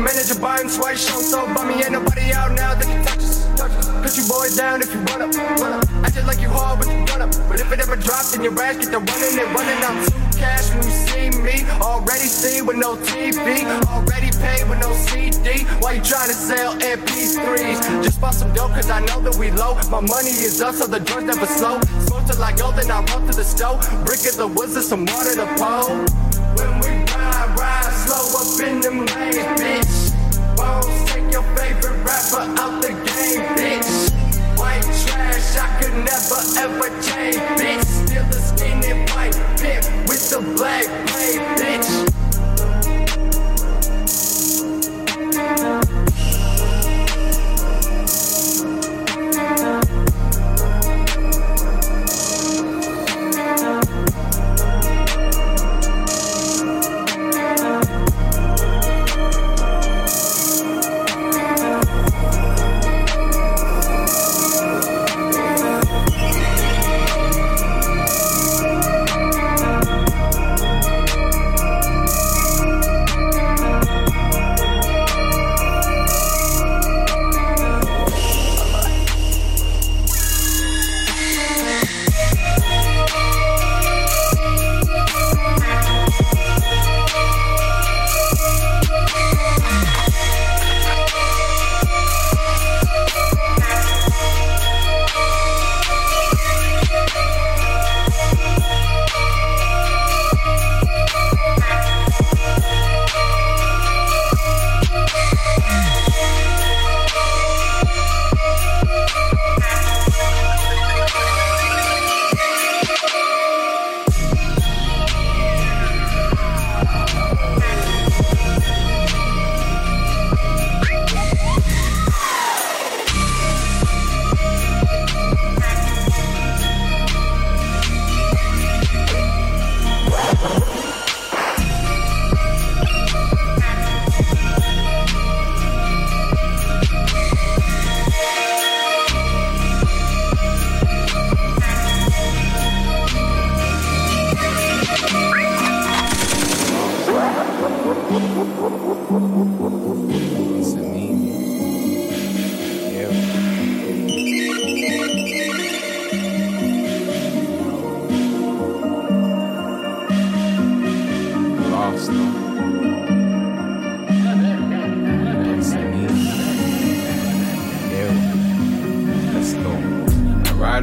manager buying twice, show so bummy. Ain't nobody out now that can touch us. Put you boys down if you run up. I just like you hard with the gun up. But if it ever drops in your ass, get the running and running out cash when you see me. Already seen with no TV. Already paid with no CD. Why you trying to sell MP3s? Just bought some dope cause I know that we low. My money is up so the drugs never slow. Smoke till I go, then I run to the stove. Brick of the and some water to pour. When we in the main, bitch. Bones, take your favorite rapper out the game, bitch. White trash, I could never ever change, bitch. Still the skinny white pimp with the black blade, bitch.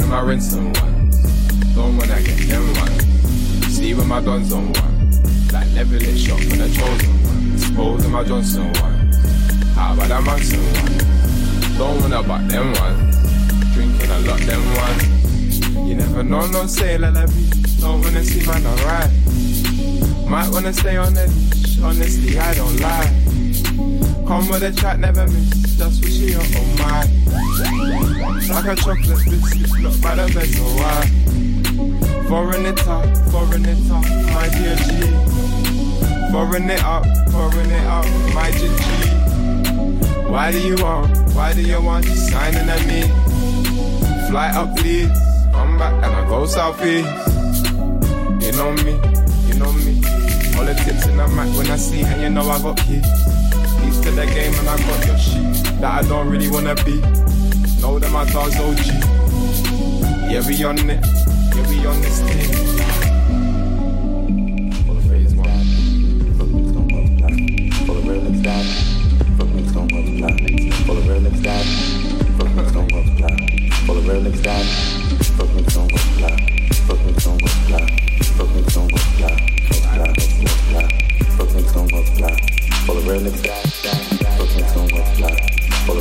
mind when rinse them one. Don't wanna get them one. See when my dons on one. Like level it shot from the chosen one. Holding my Johnson one. How about that Manson one? Don't wanna buy them one. Drinking a lot them one. You never know, no say la la Don't wanna see my not right. Might wanna stay on the beach. Honestly, I don't lie. Come with a chat, never miss. Just wish you on oh my. Like a chocolate biscuit, blocked by the bed, so why? Foreign it up, foreign it up, my dear G. Foreign it up, foreign it up, my dear G. Why do you want, why do you want you signing at me? Fly up, please. Come back and I go southeast. You know me, you know me. All the tips in the mic when I see, and you know I got you keys to the game and I got your shit that I don't really wanna be. Know that my dog's OG. Yeah, we on it. Yeah, we on this thing. real niggas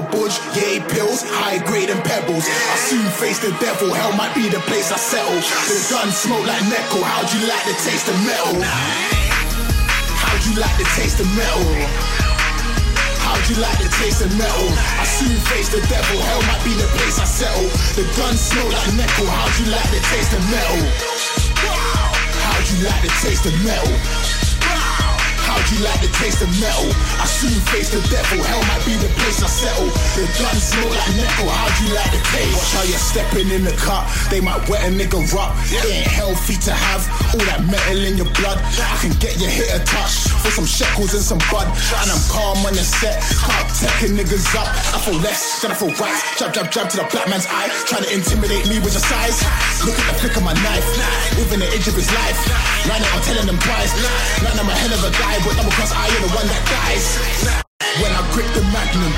Saw Budge, yay pills, high grade and pebbles. I soon face the devil, hell might be the place I settle. The gun smoke like Necco, how'd you like the taste of metal? How'd you like the taste of metal? How'd you like the taste of metal? I soon face the devil, hell might be the place I settle. The gun smoke like Necco, how'd you like the taste of metal? How'd you like the taste of metal? How'd you like the taste of metal? I soon face the devil, hell might be the place I settle. The gun smoke like nickel, how'd you like the taste? Watch how you're stepping in the cut, they might wet a nigga up. It ain't healthy to have all that metal in your blood. I can get your hit a touch for some shekels and some bud. And I'm calm on the set, can't taking niggas up. I feel less then I feel right. Jab, jab, jab to the black man's eye, trying to intimidate me with your size. Look at the flick of my knife, within the edge of his life. Right now I'm telling them twice. Now I'm a hell of a guy but double cross I am the one that dies. When I grip the magnum,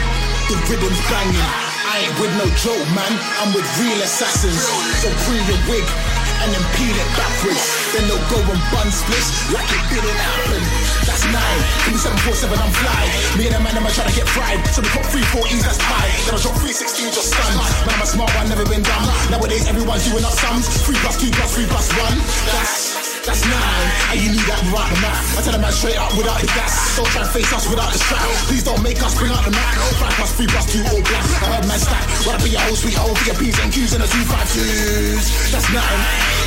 the rhythm's banging. I ain't with no joke, man. I'm with real assassins. So bring your wig and then peel it backwards. Then they'll go and bun splits like it didn't happen. That's nine. Give me 747, I'm fly. Me and the man, I'm trying to get fried. So we got three 40s, that's high. Then I drop 316, just stunned. Man, I'm a smart one, never been dumb. Nowadays, everyone's doing up sums. Three plus two plus three plus one. That's that's nine. And you need that without the math. I tell a man straight up without the gas. Don't try and face us without the strap. Please don't make us bring out the mat. Five plus three plus two all black. I heard man stack. Up in your whole sweet hole for your P's and Q's and a two five twos. That's nine.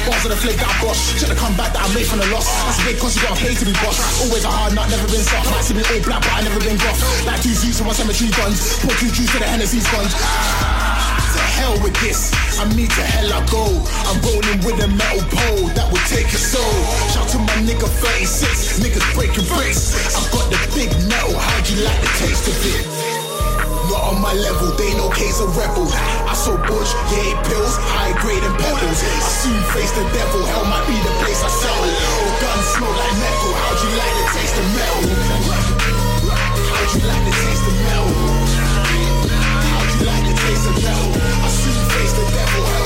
Bars of the flick that I boss. Should've come back that I made from the loss. That's big cause you gotta pay to be boss. Always a hard nut, never been soft. Might see me all black, but I never been goth. Like two Zeus and one cemetery guns. Put two juice to the Hennessy's guns. Ah, to hell with this. I mean to hell I go. I'm rolling with a metal pole that will take your soul. Shout to my nigga 36, niggas breaking bricks. I've got the big metal, how'd you like the taste of it? Not on my level, they know K's a rebel. I saw Bush, yeah, pills, high grade and pebbles. I soon face the devil, hell might be the place I settle. The gun smoke like metal, how'd you like the taste of metal? How'd you like the taste of metal? How'd you like the taste of metal? Face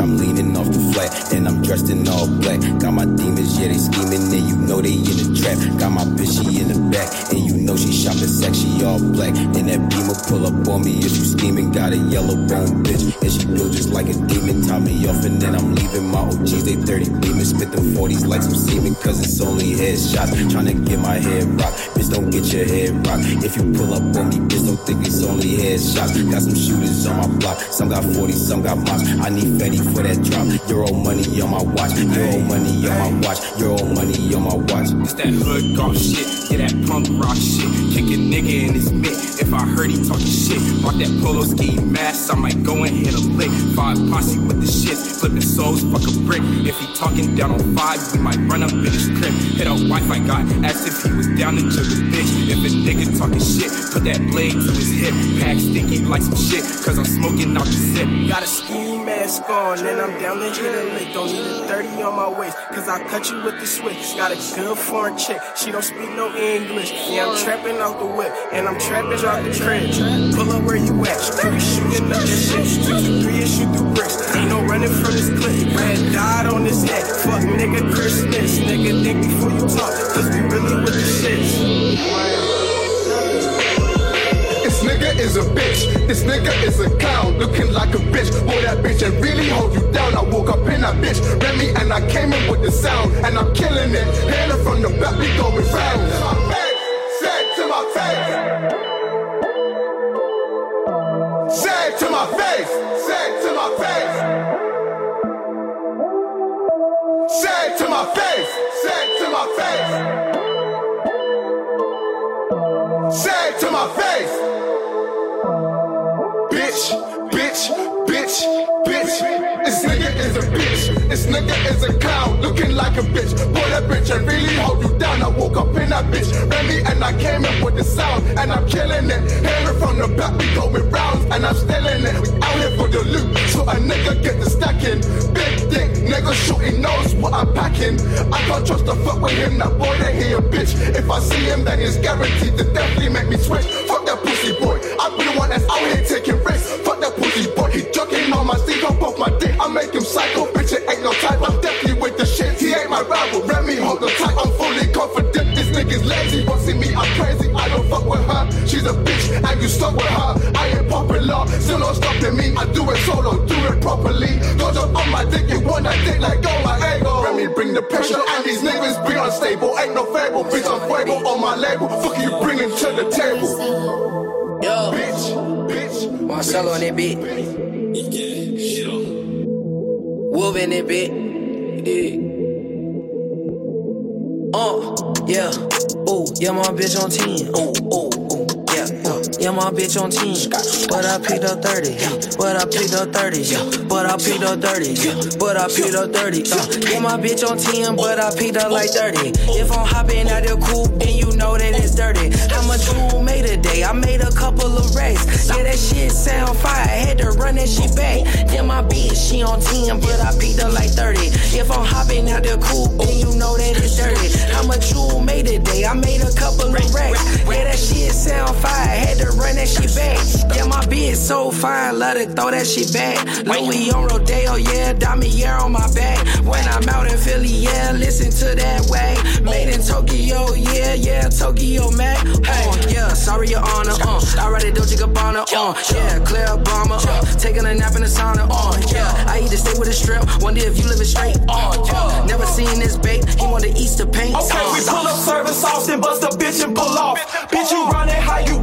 I'm leaning off the flat, and I'm dressed in all black. Got my demons, yeah, they scheming, and you know they in the trap. Got my bitch, she in the back, and you know she shopping sex, she all black. And that beamer pull up on me if you scheming. Got a yellow bone bitch, and she built just like a demon. Tie me off, and then I'm leaving. My OGs, they 30 beamers, spit them 40s like some semen, cause it's only headshots. Trying to get my head rocked, bitch, don't get your head rocked. If you pull up on me, bitch, don't think it's only headshots. Got some shooters on my block, some got 40, some got mops. I need Fetty for that drop. Euro money on my watch. Euro money on my watch. Euro money on my watch. It's that hood golf shit. Yeah, that punk rock shit. Kick a nigga in his mitt. If I heard he talking shit, rock that polo ski mask. I might go and hit a lick. Five posse with the shit. Flipping souls, fuck a brick. If he talking down on five, we might run up in his crib. Hit a Wi-Fi guy. Asked if he was down to chill with bitch. If a nigga talking shit, put that blade to his hip. Pack sticky like some shit. Cause I'm smoking out the zip. Got a ski mask on and I'm down to hit a lick. Don't need a 30 on my waist, cause I cut you with the switch. Got a good foreign chick, she don't speak no English. Yeah, I'm trapping out the whip, and I'm trapping out the trench. Pull up where you at, we shooting up this shit. two, three, and shoot through bricks. Ain't no running from this clip. Red dot on his head. Fuck nigga Christmas. Nigga, think before you talk, cause we really with the shit. Is a bitch. This nigga is a clown, looking like a bitch. Boy, that bitch and really hold you down. I woke up in that bitch, Remy, and I came in with the sound, and I'm killing it. Hair from the back, we going round. My face, say it to my face. Say it to my face. Say it to my face. Say it to my face. Say it to my face. Say it to my face bitch, bitch, bitch, bitch. This nigga is a bitch. This nigga is a clown, looking like a bitch. Boy, that bitch I really hold you down. I woke up in that bitch, Remy, and I came in with the sound, and I'm killing it. Hearing from the back, we going rounds, and I'm stealing it. We out here for the loot, so a nigga get the stacking. Big dick, nigga shooting knows what I'm packing. I can't trust the fuck with him, that boy, that he a bitch. If I see him, then it's guaranteed to definitely make me switch. She's a bitch, and you stuck with her. I ain't popular, still not stopping me. I do it solo, do it properly. Go jump on my dick, you want that dick like go my ego. Remy, bring the pressure, and these niggas be unstable. Ain't no fable, bitch, I'm fuego on my label. Fuck you bringing to the table. Yo, bitch, bitch. Marcelo on that beat. Wolf in that bit. Yeah. Uh, yeah. Oh, yeah, my bitch on 10. Oh, oh, oh. Oh. Yeah, my bitch on 10. But I picked up 30. But I picked up 30. But I picked up 30. But I picked up 30. Uh, yeah, my bitch on 10. But I picked up like 30. If I'm hopping out the coupe, then you know that it's dirty. How much food made a day? I made a couple of racks. Yeah, that shit sound fire. Had to run that shit back. Then my bitch, she on 10. But I picked up like 30. If I'm hopping out the coupe, then you know that it's dirty. How much you made a day? I made a couple of racks. Yeah, that shit sound fire. Had to run that shit back. Yeah, my bitch so fine, let it throw that shit back. Louis on Rodeo, yeah, Damier on my back. When I'm out in Philly, yeah, listen to that way. Made in Tokyo, yeah, yeah, Tokyo Mac. Uh, yeah, sorry, your honor. Uh, I read it, Dolce Gabbana. Uh, yeah, Claire Obama. Uh, taking a nap in the sauna. Uh, yeah, I eat to stay with a strip. Wonder if you living straight. Uh, yeah, never seen this bait. He want to eat the paint. Okay, we pull up serving sauce and bust a bitch and pull off. Bitch, you run it how you want when you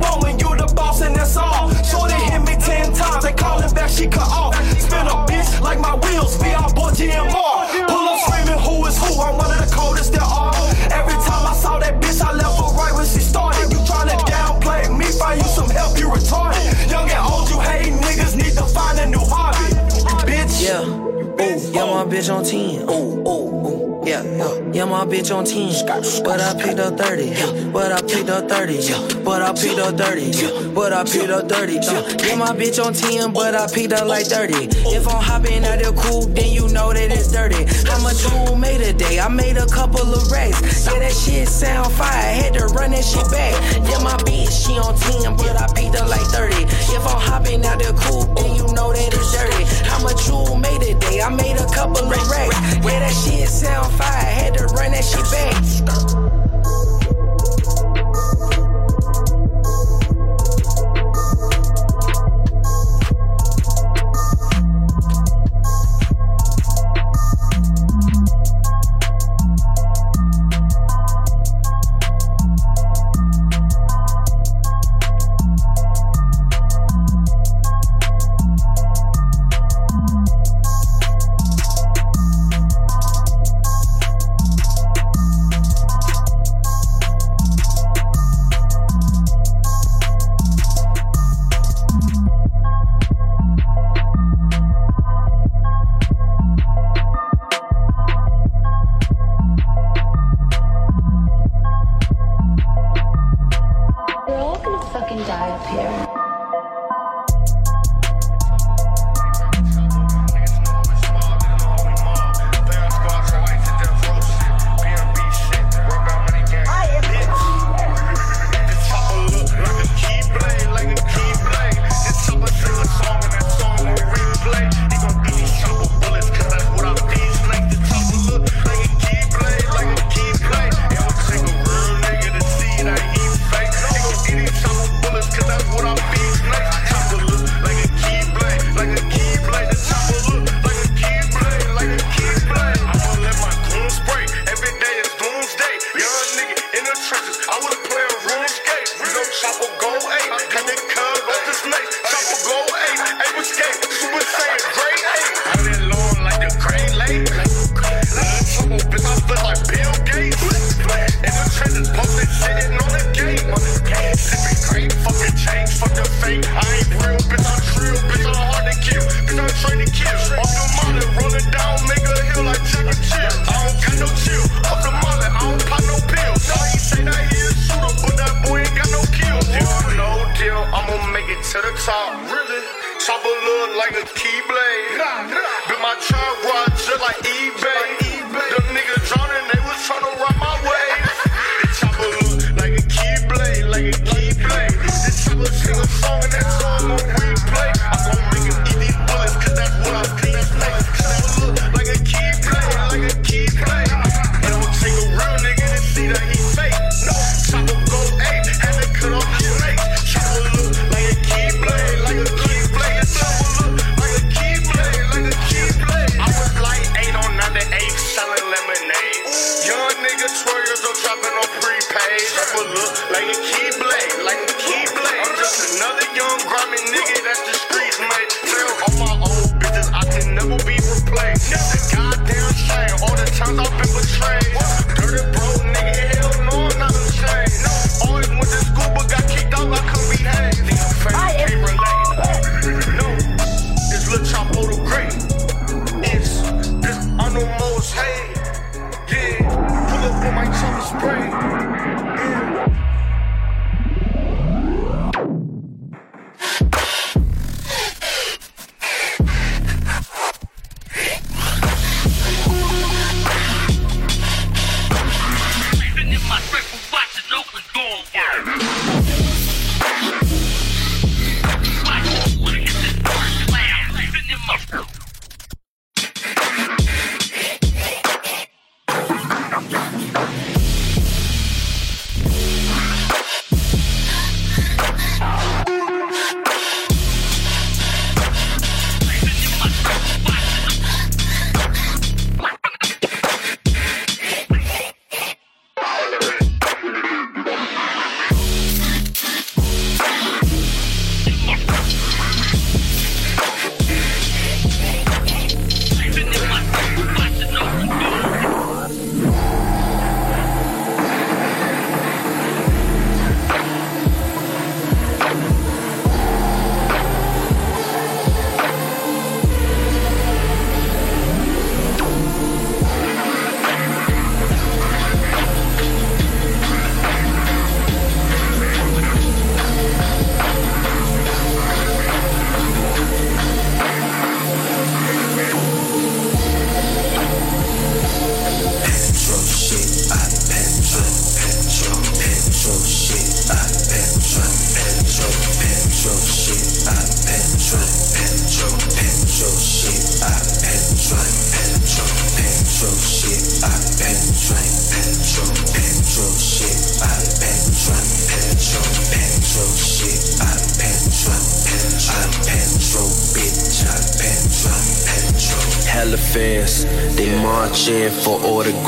Bitch. On 10. Ooh, ooh, ooh. Yeah, uh, yeah, yeah, my bitch on 10. But I picked up 30. Yeah, but I picked up 30. Yeah, but I picked up 30. Yeah, but I picked up 30. Yeah, yeah, my bitch on 10, but I picked up like 30. If I'm hopping out the coupe, then you know that it's dirty. How much room made a day? I made a couple of racks. Yeah, that shit sound fire. Had to run that shit back. Yeah, my bitch, she on 10, but I picked up like 30. If I'm hopping out the coupe, then you know that it's dirty. How much room made a day? I made a couple of racks. Yeah, that shit sound fire. Had to run that shit back. dropping on prepaid. Look like a keyblade, like a keyblade. I'm just another young grimy nigga that's just.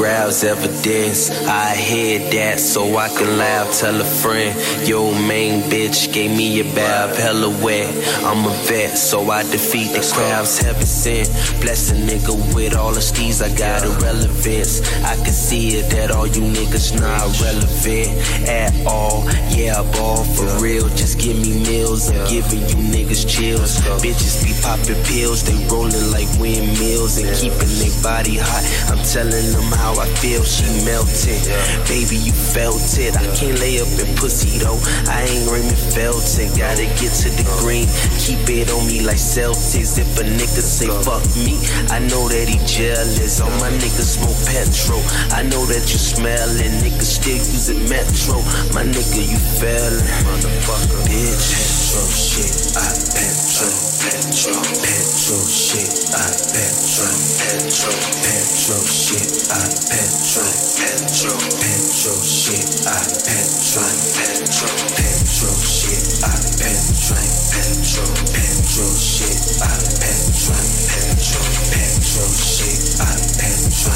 Evidence. I hear that so I can laugh. Tell a friend, yo, main bitch gave me a bath, hella wet. I'm a vet, so I defeat the crowds. Heaven sent. Bless a nigga with all the steez, I got irrelevance. I can see it that all you niggas not relevant at all. Yeah, ball for real. Just give me meals, I'm giving you niggas chills. Bitches be popping pills, they rolling like windmills and keeping their body hot. I'm telling them how I feel, she melting. Baby, you felt it. I can't lay up in pussy though. I ain't Raymond Felton. Gotta get to the green, keep it on me like Celtics. If a nigga say fuck me, I know that he jealous. All my niggas smoke petrol. I know that you smellin'. Niggas still using Metro. My nigga, you fellin'. Motherfucker, bitch. Petro shit, I petro, petro, petro shit, I petro, petro, petro shit, I petro, petro, petro shit, I petro, petro, petro shit, I petro, petro, petro shit, I petro, petro, petro shit, I petro,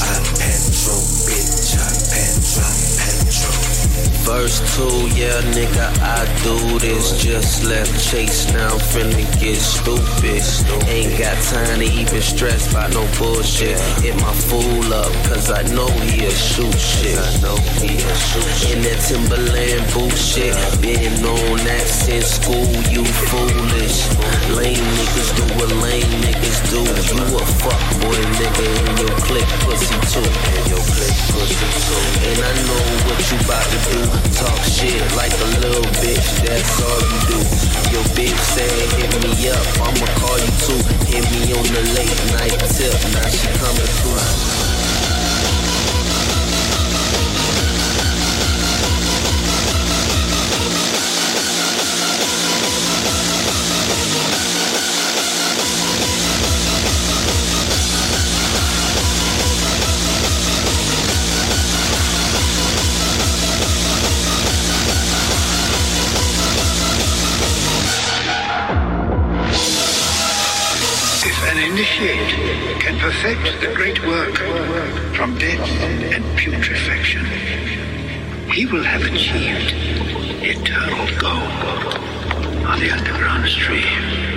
I petro, Verse 2, yeah, nigga, I do this. Just left Chase, now I'm finna get stupid. Ain't got time to even stress about no bullshit. Hit my fool up, cause I know he'll shoot shit. I know he'll shoot shit. In that Timberland bullshit, been on that since school, you foolish. Lame niggas do what lame niggas do. You a fuck boy, nigga, in your click pussy too. In your click pussy too. And I know what you about to do. Talk shit like a little bitch, that's all you do. Your bitch saying hit me up, I'ma call you too. Hit me on the late night tip, now she coming through. Perfect the great work from death and putrefaction, he will have achieved eternal gold on the underground stream.